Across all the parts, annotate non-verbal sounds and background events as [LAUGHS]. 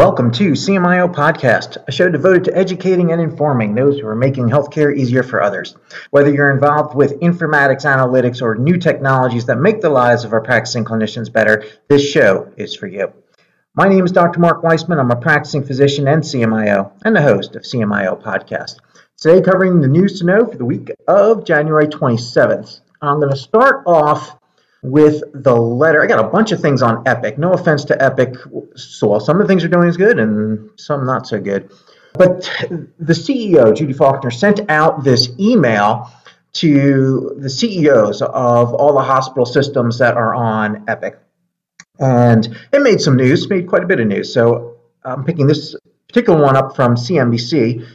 Welcome to CMIO Podcast, a show devoted to educating and informing those who are making healthcare easier for others. Whether you're involved with informatics, analytics, or new technologies that make the lives of our practicing clinicians better, this show is for you. My name is Dr. Mark Weissman. I'm a practicing physician and CMIO, and the host of CMIO Podcast. Today, covering the news to know for the week of January 27th. I'm going to start off with the letter. I got a bunch of things on Epic. No offense to Epic. So some of the things are doing is good and some not so good. But the CEO, Judy Faulkner, sent out this email to the CEOs of all the hospital systems that are on Epic. And it made some news, made quite a bit of news. So I'm picking this particular one up from CNBC,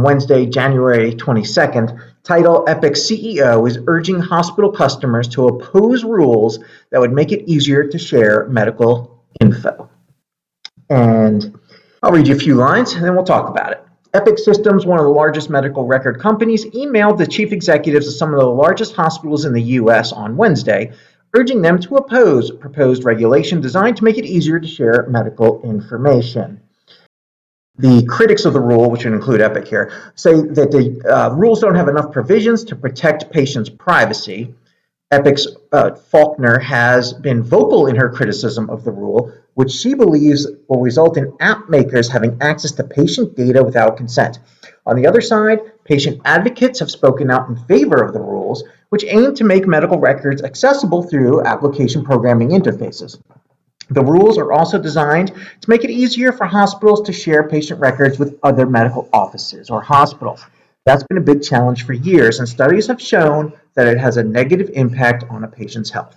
Wednesday, January 22nd title Epic CEO is urging hospital customers to oppose rules that would make it easier to share medical info. And I'll read you a few lines and then we'll talk about it. Epic Systems, one of the largest medical record companies, emailed the chief executives of some of the largest hospitals in the U.S. on Wednesday, urging them to oppose proposed regulation designed to make it easier to share medical information. The critics of the rule, which would include Epic here, say that the uh, rules don't have enough provisions to protect patients' privacy. Epic's uh, Faulkner has been vocal in her criticism of the rule, which she believes will result in app makers having access to patient data without consent. On the other side, patient advocates have spoken out in favor of the rules, which aim to make medical records accessible through application programming interfaces. The rules are also designed to make it easier for hospitals to share patient records with other medical offices or hospitals. That's been a big challenge for years, and studies have shown that it has a negative impact on a patient's health.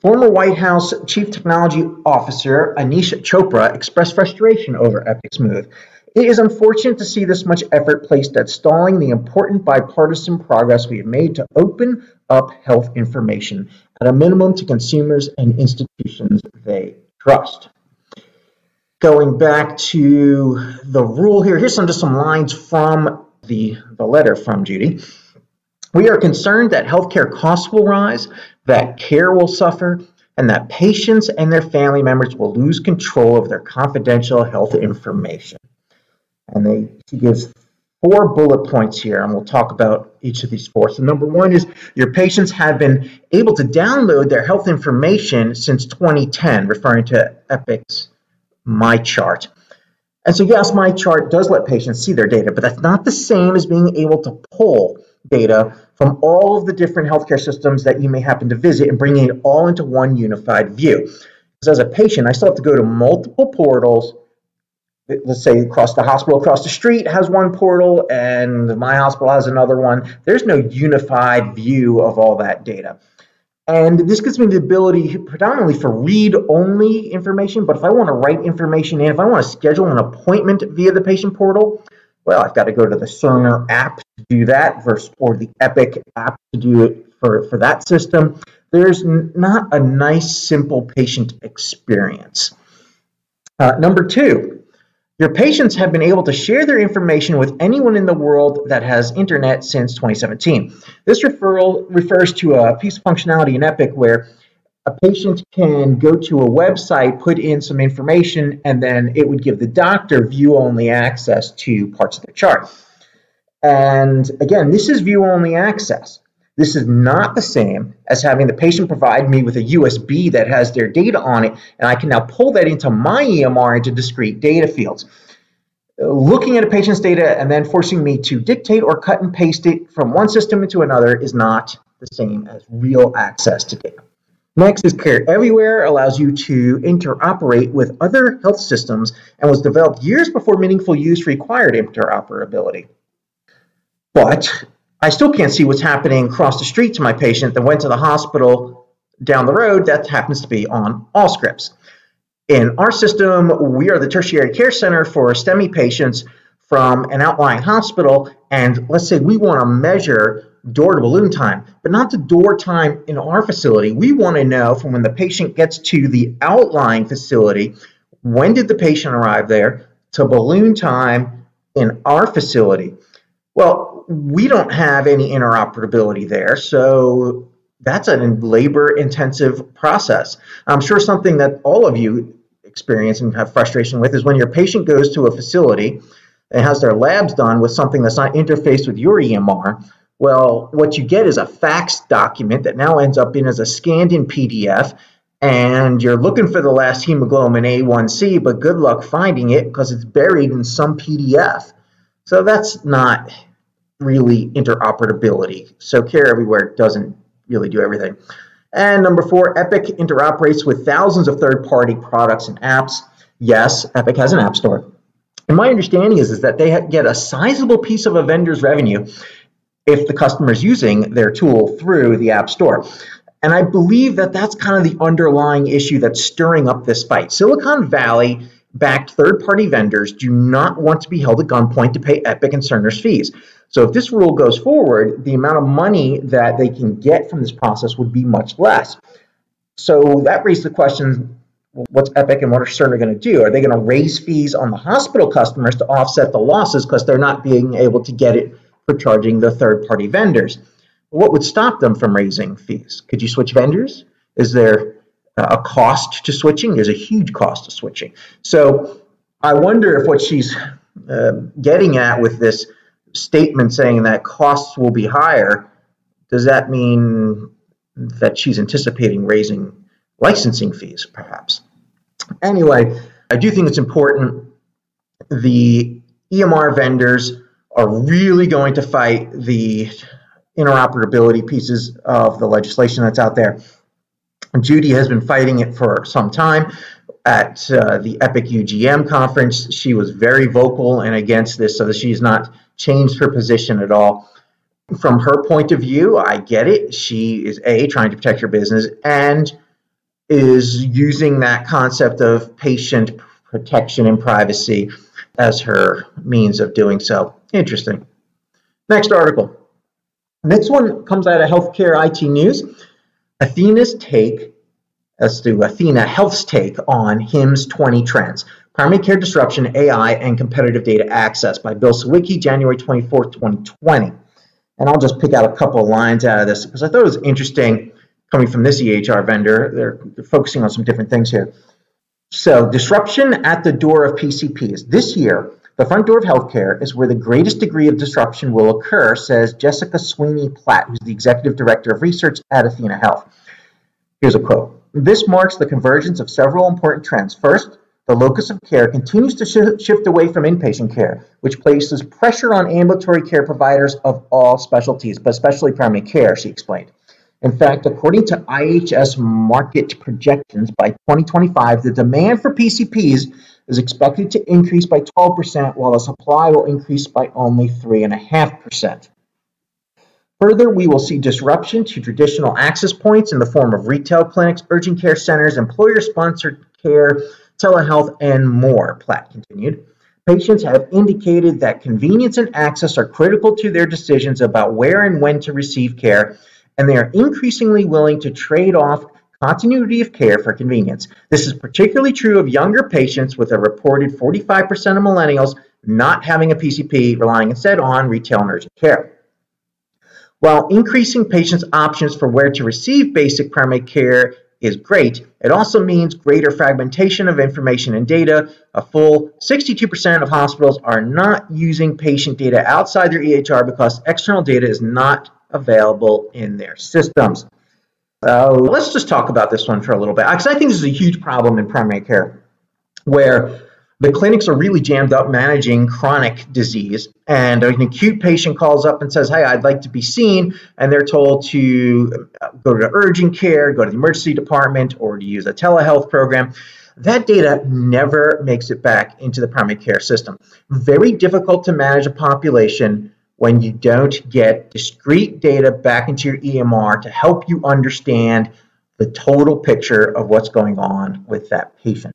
Former White House Chief Technology Officer Aneesh Chopra expressed frustration over Epic's move. It is unfortunate to see this much effort placed at stalling the important bipartisan progress we have made to open up health information at a minimum to consumers and institutions they trust. Going back to the rule here, here's some just some lines from the, the letter from Judy. We are concerned that healthcare costs will rise, that care will suffer, and that patients and their family members will lose control of their confidential health information. And they, she gives four bullet points here, and we'll talk about each of these four. So, number one is your patients have been able to download their health information since 2010, referring to Epic's MyChart. And so, yes, MyChart does let patients see their data, but that's not the same as being able to pull data from all of the different healthcare systems that you may happen to visit and bringing it all into one unified view. Because as a patient, I still have to go to multiple portals let's say across the hospital across the street has one portal and my hospital has another one. There's no unified view of all that data. And this gives me the ability predominantly for read only information but if i want to write information in if i want to schedule an appointment via the patient portal well i've got to go to the cerner app to do that versus or the epic app to do it for, for that system. There's not a nice simple patient experience. Uh, number two your patients have been able to share their information with anyone in the world that has internet since 2017. This referral refers to a piece of functionality in Epic where a patient can go to a website, put in some information, and then it would give the doctor view only access to parts of the chart. And again, this is view only access. This is not the same as having the patient provide me with a USB that has their data on it, and I can now pull that into my EMR into discrete data fields. Looking at a patient's data and then forcing me to dictate or cut and paste it from one system into another is not the same as real access to data. Next is Care Everywhere, allows you to interoperate with other health systems and was developed years before meaningful use required interoperability. But I still can't see what's happening across the street to my patient that went to the hospital down the road that happens to be on Allscripts. In our system, we are the tertiary care center for STEMI patients from an outlying hospital, and let's say we want to measure door to balloon time, but not the door time in our facility. We want to know from when the patient gets to the outlying facility, when did the patient arrive there, to balloon time in our facility. Well, we don't have any interoperability there. So that's a labor intensive process. I'm sure something that all of you experience and have frustration with is when your patient goes to a facility and has their labs done with something that's not interfaced with your EMR. Well, what you get is a fax document that now ends up in as a scanned in PDF, and you're looking for the last hemoglobin A1C, but good luck finding it because it's buried in some PDF. So that's not really interoperability. So Care Everywhere doesn't really do everything. And number four, Epic interoperates with thousands of third-party products and apps. Yes, Epic has an app store. And my understanding is, is that they get a sizable piece of a vendor's revenue if the customer is using their tool through the app store. And I believe that that's kind of the underlying issue that's stirring up this fight. Silicon Valley backed third party vendors do not want to be held at gunpoint to pay Epic and Cerner's fees. So if this rule goes forward, the amount of money that they can get from this process would be much less. So that raises the question what's Epic and what are Cerner going to do? Are they going to raise fees on the hospital customers to offset the losses because they're not being able to get it for charging the third party vendors? What would stop them from raising fees? Could you switch vendors? Is there a cost to switching? There's a huge cost to switching. So I wonder if what she's uh, getting at with this statement saying that costs will be higher, does that mean that she's anticipating raising licensing fees, perhaps? Anyway, I do think it's important. The EMR vendors are really going to fight the interoperability pieces of the legislation that's out there. Judy has been fighting it for some time. At uh, the Epic UGM conference, she was very vocal and against this, so that she's not changed her position at all. From her point of view, I get it. She is A, trying to protect her business, and is using that concept of patient protection and privacy as her means of doing so. Interesting. Next article. Next one comes out of Healthcare IT News. Athena's take, as to Athena Health's take on HIMSS 20 trends. Primary Care Disruption, AI, and Competitive Data Access by Bill Siwicki, January 24, 2020. And I'll just pick out a couple of lines out of this because I thought it was interesting coming from this EHR vendor. They're, they're focusing on some different things here. So, disruption at the door of PCPs. This year, the front door of healthcare is where the greatest degree of disruption will occur, says Jessica Sweeney Platt, who's the executive director of research at Athena Health. Here's a quote This marks the convergence of several important trends. First, the locus of care continues to sh- shift away from inpatient care, which places pressure on ambulatory care providers of all specialties, but especially primary care, she explained. In fact, according to IHS Markit projections, by 2025, the demand for PCPs is expected to increase by 12%, while the supply will increase by only 3.5%. Further, we will see disruption to traditional access points in the form of retail clinics, urgent care centers, employer sponsored care, telehealth, and more, Platt continued. Patients have indicated that convenience and access are critical to their decisions about where and when to receive care, and they are increasingly willing to trade off continuity of care for convenience. This is particularly true of younger patients, with a reported 45% of millennials not having a PCP, relying instead on retail urgent care. While increasing patients' options for where to receive basic primary care is great, it also means greater fragmentation of information and data. A full 62% of hospitals are not using patient data outside their EHR because external data is not available in their systems. So let's just talk about this one for a little bit because I think this is a huge problem in primary care where the clinics are really jammed up managing chronic disease and an acute patient calls up and says hey i'd like to be seen and they're told to go to urgent care go to the emergency department or to use a telehealth program that data never makes it back into the primary care system very difficult to manage a population when you don't get discrete data back into your emr to help you understand the total picture of what's going on with that patient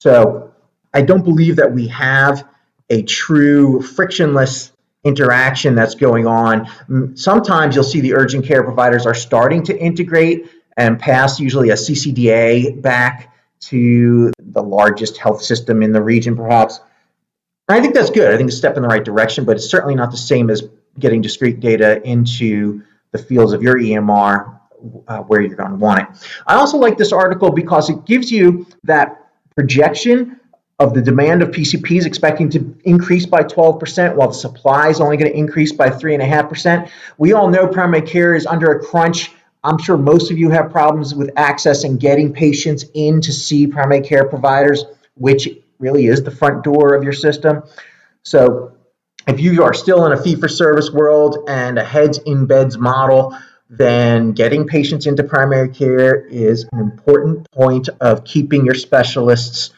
so I don't believe that we have a true frictionless interaction that's going on. Sometimes you'll see the urgent care providers are starting to integrate and pass usually a CCDA back to the largest health system in the region, perhaps. I think that's good. I think it's a step in the right direction, but it's certainly not the same as getting discrete data into the fields of your EMR uh, where you're going to want it. I also like this article because it gives you that projection of the demand of PCPs expecting to increase by 12%, while the supply is only going to increase by 3.5%. We all know primary care is under a crunch. I'm sure most of you have problems with access and getting patients in to see primary care providers, which really is the front door of your system. So, if you are still in a fee for service world and a heads in beds model, then getting patients into primary care is an important point of keeping your specialists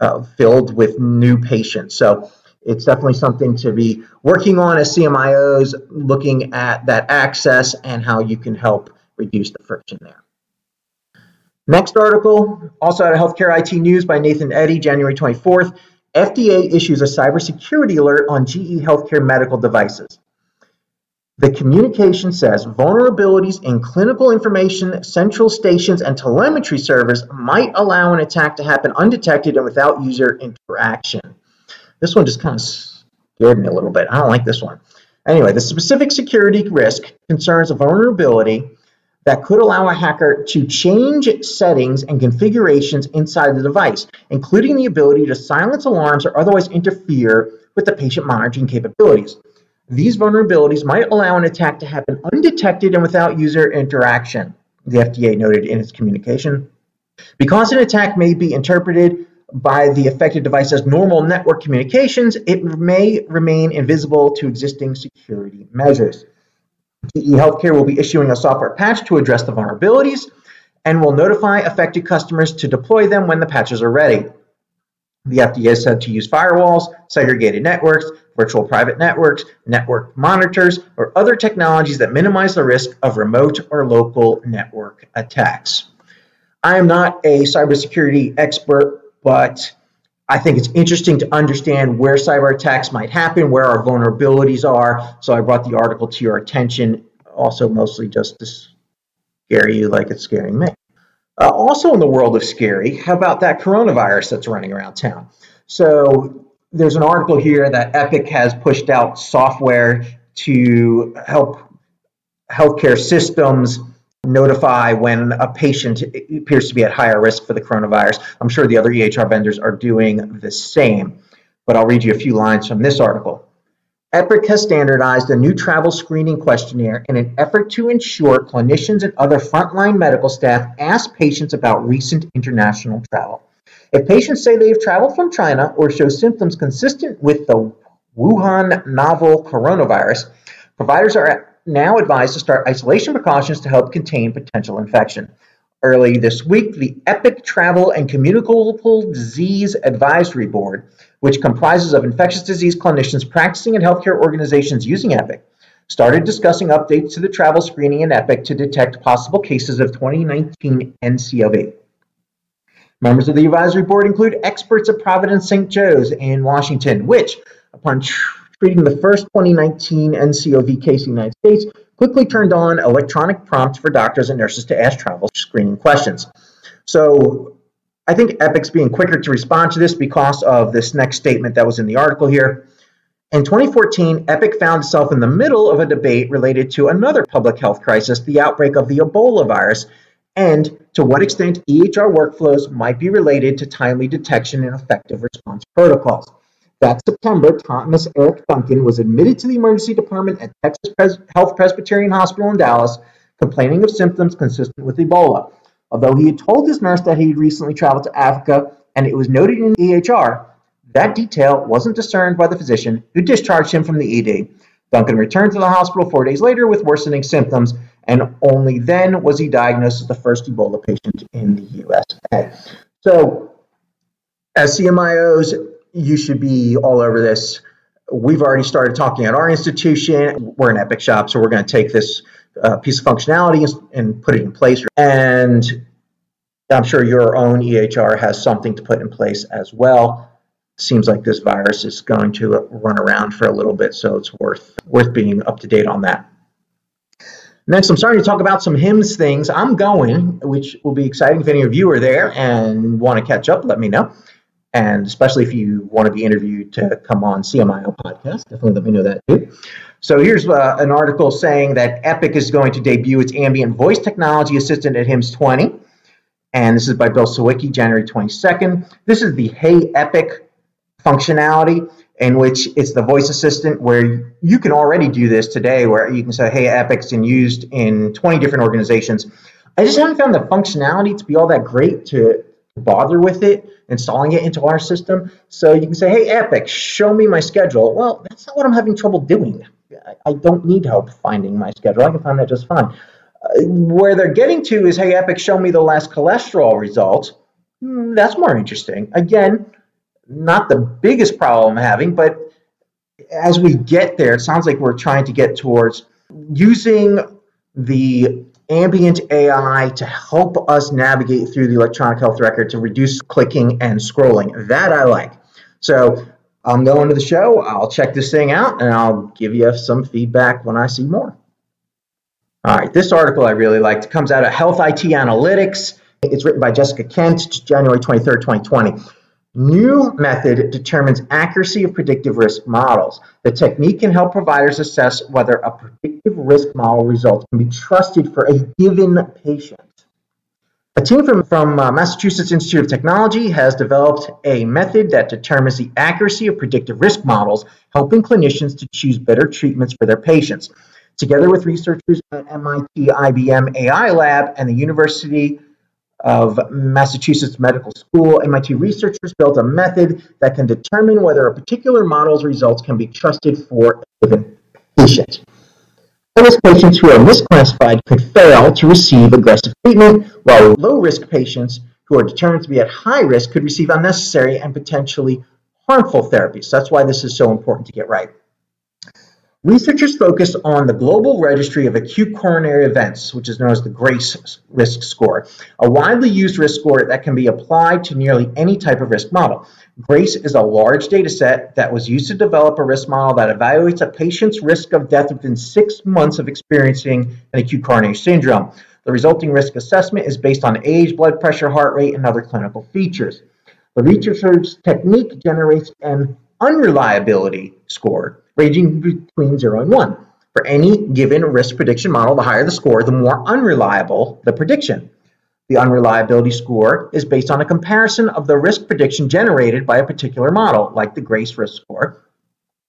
uh, filled with new patients. So it's definitely something to be working on as CMIOs, looking at that access and how you can help reduce the friction there. Next article, also out of Healthcare IT News by Nathan Eddy, January 24th. FDA issues a cybersecurity alert on GE Healthcare medical devices. The communication says vulnerabilities in clinical information, central stations, and telemetry servers might allow an attack to happen undetected and without user interaction. This one just kind of scared me a little bit. I don't like this one. Anyway, the specific security risk concerns a vulnerability that could allow a hacker to change settings and configurations inside the device, including the ability to silence alarms or otherwise interfere with the patient monitoring capabilities. These vulnerabilities might allow an attack to happen undetected and without user interaction, the FDA noted in its communication. Because an attack may be interpreted by the affected device as normal network communications, it may remain invisible to existing security measures. GE Healthcare will be issuing a software patch to address the vulnerabilities and will notify affected customers to deploy them when the patches are ready. The FDA said to use firewalls, segregated networks, virtual private networks, network monitors, or other technologies that minimize the risk of remote or local network attacks. I am not a cybersecurity expert, but I think it's interesting to understand where cyber attacks might happen, where our vulnerabilities are. So I brought the article to your attention, also mostly just to scare you like it's scaring me. Uh, also, in the world of scary, how about that coronavirus that's running around town? So there's an article here that Epic has pushed out software to help healthcare systems notify when a patient appears to be at higher risk for the coronavirus. I'm sure the other EHR vendors are doing the same, but I'll read you a few lines from this article. Epic has standardized a new travel screening questionnaire in an effort to ensure clinicians and other frontline medical staff ask patients about recent international travel. If patients say they have traveled from China or show symptoms consistent with the Wuhan novel coronavirus, providers are now advised to start isolation precautions to help contain potential infection. Early this week, the EPIC Travel and Communicable Disease Advisory Board which comprises of infectious disease clinicians practicing in healthcare organizations using EPIC, started discussing updates to the travel screening in EPIC to detect possible cases of 2019 NCOV. Members of the advisory board include experts at Providence St. Joe's in Washington, which, upon treating the first 2019 NCOV case in the United States, quickly turned on electronic prompts for doctors and nurses to ask travel screening questions. So I think Epic's being quicker to respond to this because of this next statement that was in the article here. In 2014, Epic found itself in the middle of a debate related to another public health crisis, the outbreak of the Ebola virus, and to what extent EHR workflows might be related to timely detection and effective response protocols. That September, Thomas Eric Duncan was admitted to the emergency department at Texas Pres- Health Presbyterian Hospital in Dallas, complaining of symptoms consistent with Ebola. Although he had told his nurse that he had recently traveled to Africa and it was noted in the EHR, that detail wasn't discerned by the physician who discharged him from the ED. Duncan returned to the hospital four days later with worsening symptoms, and only then was he diagnosed as the first Ebola patient in the USA. So, as CMIOs, you should be all over this. We've already started talking at our institution. We're an Epic shop, so we're going to take this uh, piece of functionality and put it in place. And I'm sure your own EHR has something to put in place as well. Seems like this virus is going to run around for a little bit, so it's worth worth being up to date on that. Next, I'm starting to talk about some HIMSS things. I'm going, which will be exciting if any of you are there and want to catch up. Let me know, and especially if you want to be interviewed to come on CMIO podcast, definitely let me know that too. So here's uh, an article saying that Epic is going to debut its ambient voice technology assistant at HIMSS 20. and this is by Bill Siwicki, January 22nd. This is the Hey Epic functionality in which it's the voice assistant where you can already do this today where you can say hey epic's been used in 20 different organizations i just haven't found the functionality to be all that great to bother with it installing it into our system. So you can say hey epic show me my schedule. Well that's not what i'm having trouble doing. I don't need help finding my schedule. I can find that just fine. Uh, where they're getting to is hey epic show me the last cholesterol results. Hmm, that's more interesting. Again not the biggest problem I'm having, but as we get there, it sounds like we're trying to get towards using the ambient AI to help us navigate through the electronic health record to reduce clicking and scrolling. That I like. So I'm going to the show. I'll check this thing out and I'll give you some feedback when I see more. All right, this article I really liked. It comes out of Health IT Analytics. It's written by Jessica Kent, January 23rd, 2020. New method determines accuracy of predictive risk models. The technique can help providers assess whether a predictive risk model result can be trusted for a given patient. A team from, from uh, Massachusetts Institute of Technology has developed a method that determines the accuracy of predictive risk models, helping clinicians to choose better treatments for their patients. Together with researchers at MIT IBM AI Lab and the University of Massachusetts Medical School, MIT researchers built a method that can determine whether a particular model's results can be trusted for a given patient. Those patients who are misclassified could fail to receive aggressive treatment, while low-risk patients who are determined to be at high risk could receive unnecessary and potentially harmful therapies. That's why this is so important to get right. Researchers focused on the Global Registry of Acute Coronary Events, which is known as the GRACE risk score, a widely used risk score that can be applied to nearly any type of risk model. GRACE is a large data set that was used to develop a risk model that evaluates a patient's risk of death within six months of experiencing an acute coronary syndrome. The resulting risk assessment is based on age, blood pressure, heart rate, and other clinical features. The researcher's technique generates an unreliability score ranging between 0 and 1. For any given risk prediction model, the higher the score, the more unreliable the prediction. The unreliability score is based on a comparison of the risk prediction generated by a particular model, like the GRACE risk score,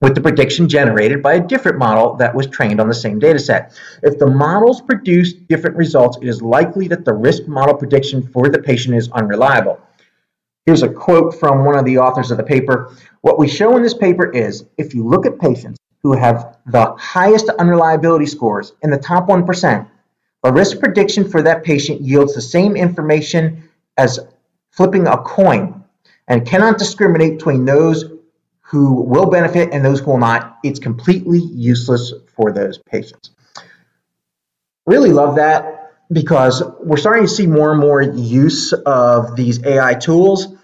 with the prediction generated by a different model that was trained on the same dataset. If the models produce different results, it is likely that the risk model prediction for the patient is unreliable. Here's a quote from one of the authors of the paper. What we show in this paper is if you look at patients who have the highest unreliability scores in the top 1%, a risk prediction for that patient yields the same information as flipping a coin and cannot discriminate between those who will benefit and those who will not. It's completely useless for those patients. Really love that because we're starting to see more and more use of these AI tools.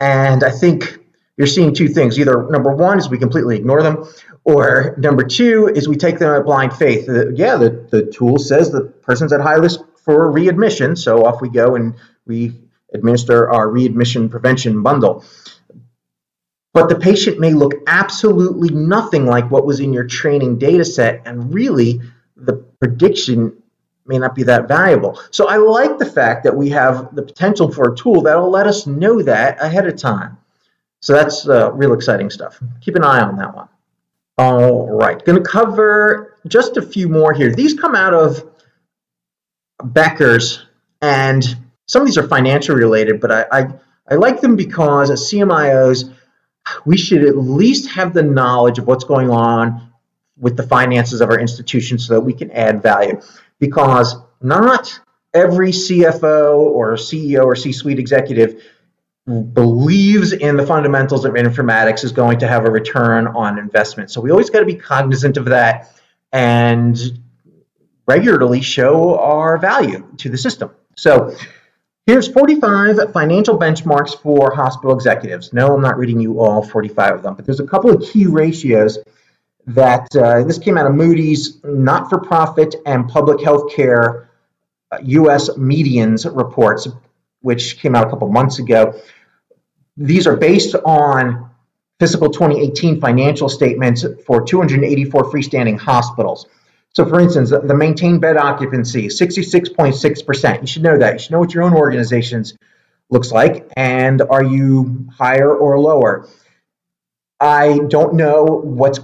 And I think you're seeing two things. Either number one is we completely ignore them, or number two is we take them at blind faith. Yeah, the, the tool says the person's at high risk for readmission, so off we go and we administer our readmission prevention bundle. But the patient may look absolutely nothing like what was in your training data set, and really the prediction may not be that valuable. So I like the fact that we have the potential for a tool that'll let us know that ahead of time. So that's uh, real exciting stuff. Keep an eye on that one. All right, going to cover just a few more here. These come out of Becker's, and some of these are financial related, but I, I, I like them because as CMIOs, we should at least have the knowledge of what's going on with the finances of our institution so that we can add value because not every CFO or CEO or C suite executive believes in the fundamentals of informatics is going to have a return on investment. So we always got to be cognizant of that and regularly show our value to the system. So here's 45 financial benchmarks for hospital executives. No, I'm not reading you all 45 of them, but there's a couple of key ratios that uh, this came out of Moody's not for profit and public health care uh, US medians reports, which came out a couple months ago. These are based on fiscal 2018 financial statements for 284 freestanding hospitals. So, for instance, the maintained bed occupancy, 66.6%. You should know that. You should know what your own organization's looks like, and are you higher or lower? I don't know what's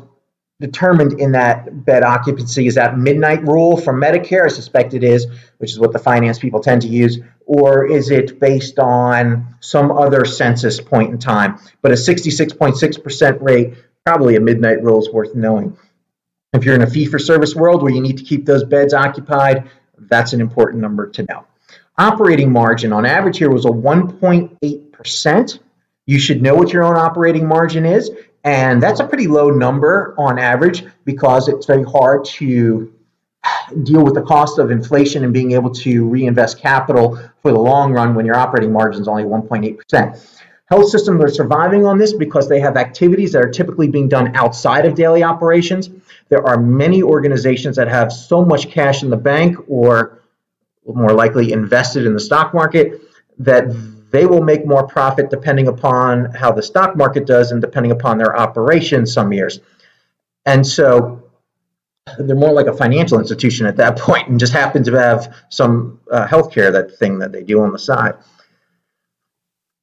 determined in that bed occupancy. Is that midnight rule from Medicare? I suspect it is, which is what the finance people tend to use. Or is it based on some other census point in time? But a 66.6% rate, probably a midnight rule is worth knowing. If you're in a fee for service world where you need to keep those beds occupied, that's an important number to know. Operating margin on average here was a 1.8%. You should know what your own operating margin is. And that's a pretty low number on average because it's very hard to deal with the cost of inflation and being able to reinvest capital for the long run when your operating margin is only 1.8%. Health systems are surviving on this because they have activities that are typically being done outside of daily operations. There are many organizations that have so much cash in the bank or more likely invested in the stock market that they will make more profit depending upon how the stock market does and depending upon their operation some years. And so they're more like a financial institution at that [LAUGHS] point and just happen to have some uh, healthcare, that thing that they do on the side.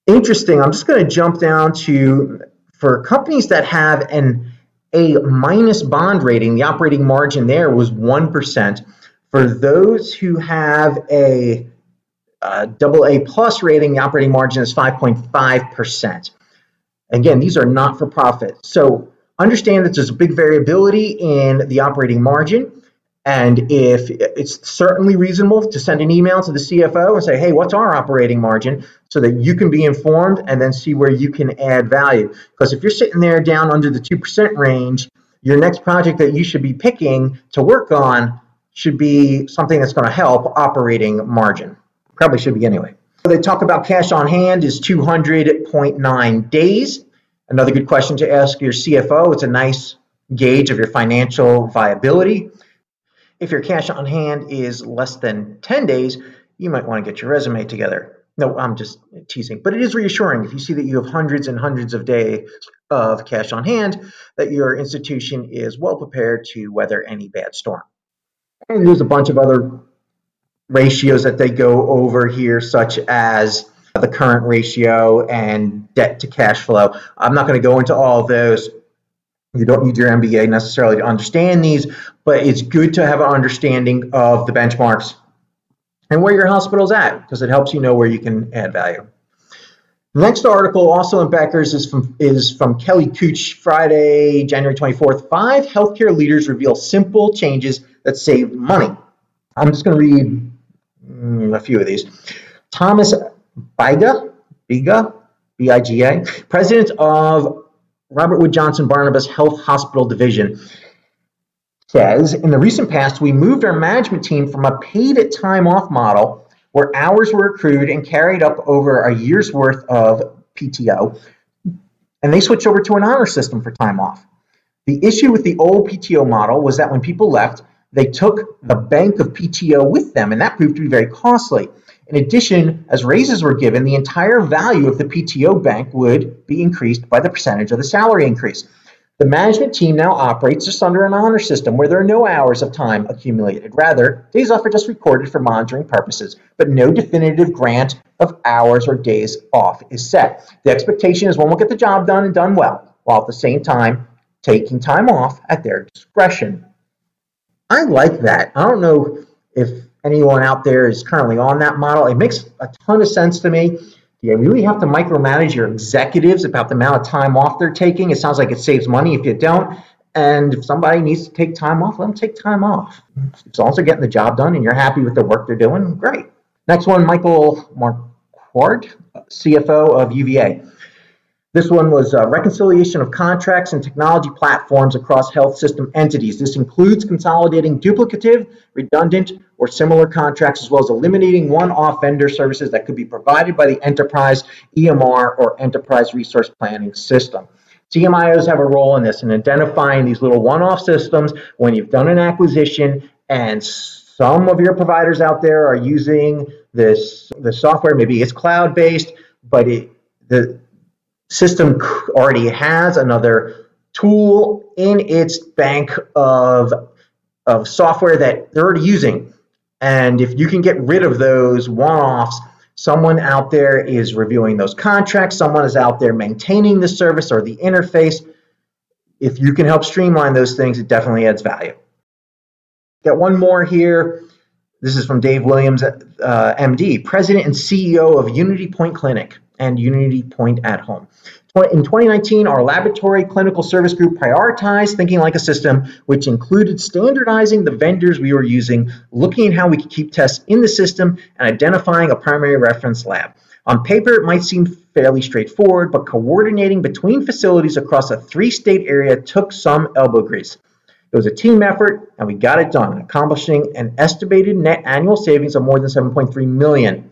Interesting. I'm just going to jump down to for companies that have an A minus bond rating, the operating margin there was 1%. For those who have a double A plus rating, the operating margin is 5.5%. Again, these are not for profit. So understand that there's a big variability in the operating margin. And if it's certainly reasonable to send an email to the CFO and say, hey, what's our operating margin? So that you can be informed and then see where you can add value. Because if you're sitting there down under the 2% range, your next project that you should be picking to work on should be something that's going to help operating margin. Probably should be anyway. They talk about cash on hand is 200.9 days. Another good question to ask your CFO. It's a nice gauge of your financial viability. If your cash on hand is less than 10 days, you might want to get your resume together. No, I'm just teasing. But it is reassuring if you see that you have hundreds and hundreds of days of cash on hand that your institution is well prepared to weather any bad storm. And there's a bunch of other ratios that they go over here, such as the current ratio and debt to cash flow. I'm not going to go into all those. You don't need your MBA necessarily to understand these, but it's good to have an understanding of the benchmarks and where your hospital's at because it helps you know where you can add value. The next article, also in Becker's, is from is from Kelly Gooch, Friday, January 24th. Five healthcare leaders reveal simple changes that save money. I'm just going to read mm, a few of these. Thomas Biga, Biga, B-I-G-A, president of Robert Wood Johnson Barnabas Health Hospital Division, says, in the recent past, we moved our management team from a paid at time off model where hours were accrued and carried up over a year's worth of PTO, and they switched over to an honor system for time off. The issue with the old PTO model was that when people left, they took the bank of PTO with them, and that proved to be very costly. In addition, as raises were given, the entire value of the PTO bank would be increased by the percentage of the salary increase. The management team now operates just under an honor system where there are no hours of time accumulated. Rather, days off are just recorded for monitoring purposes, but no definitive grant of hours or days off is set. The expectation is one will get the job done and done well, while at the same time taking time off at their discretion. I like that. I don't know if anyone out there is currently on that model. It makes a ton of sense to me. Do you really have to micromanage your executives about the amount of time off they're taking? It sounds like it saves money if you don't. And if somebody needs to take time off, let them take time off. As long as they're getting the job done and you're happy with the work they're doing, great. Next one, Michael Marquardt, CFO of UVA. This one was uh, reconciliation of contracts and technology platforms across health system entities. This includes consolidating duplicative, redundant, or similar contracts, as well as eliminating one-off vendor services that could be provided by the enterprise EMR or enterprise resource planning system. CMIOs have a role in this in identifying these little one-off systems when you've done an acquisition and some of your providers out there are using this the software maybe it's cloud-based but it the system already has another tool in its bank of of software that they're already using. And if you can get rid of those one offs, someone out there is reviewing those contracts, someone is out there maintaining the service or the interface. If you can help streamline those things, it definitely adds value. Got one more here. This is from Dave Williams, uh, MD, President and CEO of Unity Point Clinic and Unity Point at Home. In 2019, our laboratory clinical service group prioritized thinking like a system, which included standardizing the vendors we were using, looking at how we could keep tests in the system, and identifying a primary reference lab. On paper, it might seem fairly straightforward, but coordinating between facilities across a three state area took some elbow grease. It was a team effort, and we got it done, accomplishing an estimated net annual savings of more than 7.3 million.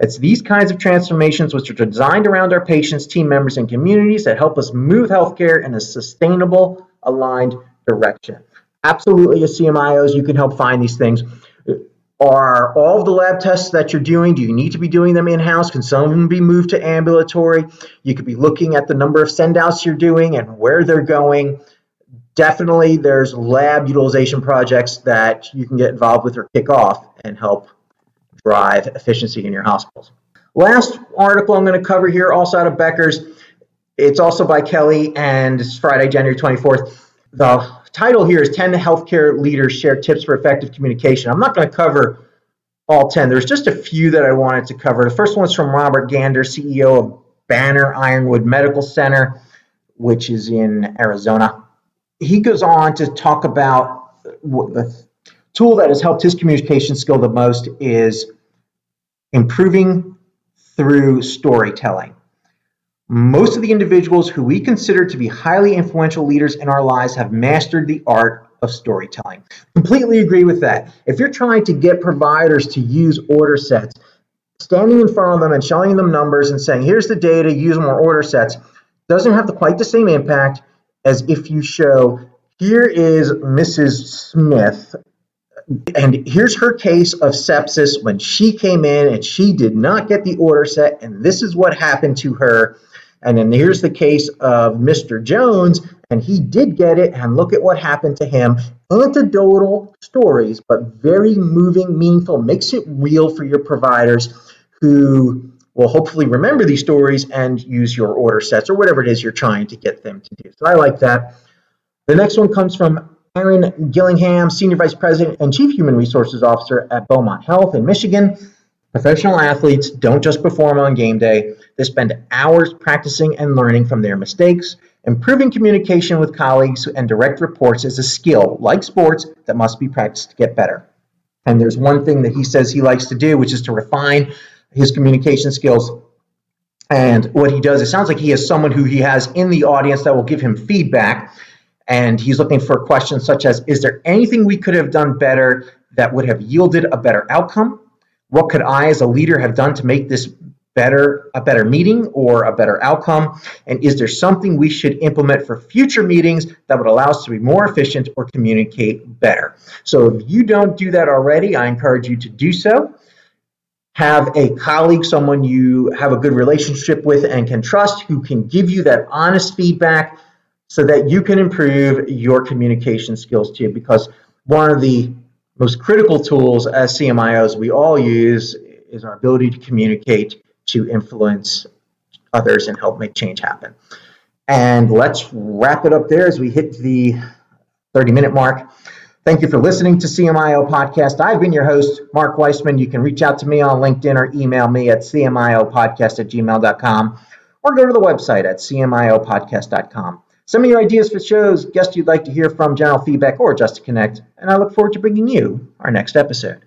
It's these kinds of transformations which are designed around our patients, team members, and communities that help us move healthcare in a sustainable, aligned direction. Absolutely, as CMIOs, you can help find these things. Are all of the lab tests that you're doing, do you need to be doing them in house? Can some of them be moved to ambulatory? You could be looking at the number of send outs you're doing and where they're going. Definitely, there's lab utilization projects that you can get involved with or kick off and help drive efficiency in your hospitals. Last article I'm going to cover here, also out of Becker's. It's also by Kelly, and it's Friday, January 24th. The title here is 10 Healthcare Leaders Share Tips for Effective Communication. I'm not going to cover all 10. There's just a few that I wanted to cover. The first one's from Robert Gander, CEO of Banner Ironwood Medical Center, which is in Arizona. He goes on to talk about the tool that has helped his communication skill the most is improving through storytelling. Most of the individuals who we consider to be highly influential leaders in our lives have mastered the art of storytelling. Completely agree with that. If you're trying to get providers to use order sets, standing in front of them and showing them numbers and saying, here's the data, use more order sets, doesn't have the, quite the same impact as if you show, here is Mrs. Smith and here's her case of sepsis when she came in and she did not get the order set, and this is what happened to her. And then here's the case of Mr. Jones, and he did get it, and look at what happened to him. Anecdotal stories, but very moving, meaningful, makes it real for your providers who will hopefully remember these stories and use your order sets or whatever it is you're trying to get them to do. So I like that. The next one comes from Aaron Gillingham, Senior Vice President and Chief Human Resources Officer at Beaumont Health in Michigan. Professional athletes don't just perform on game day, they spend hours practicing and learning from their mistakes. Improving communication with colleagues and direct reports is a skill, like sports, that must be practiced to get better. And there's one thing that he says he likes to do, which is to refine his communication skills. And what he does, it sounds like he has someone who he has in the audience that will give him feedback and he's looking for questions such as Is there anything we could have done better that would have yielded a better outcome? What could I, as a leader, have done to make this better a better meeting or a better outcome? And is there something we should implement for future meetings that would allow us to be more efficient or communicate better? So if you don't do that already i encourage you to do so. Have a colleague someone you have a good relationship with and can trust who can give you that honest feedback so that you can improve your communication skills too. Because one of the most critical tools as CMIOs we all use is our ability to communicate, to influence others, and help make change happen. And let's wrap it up there as we hit the 30 minute mark. Thank you for listening to CMIO Podcast. I've been your host, Mark Weissman. You can reach out to me on LinkedIn or email me at cmiopodcast at gmail.com or go to the website at cmiopodcast.com. Send me your ideas for shows, guests you'd like to hear from, general feedback, or just to connect, and I look forward to bringing you our next episode.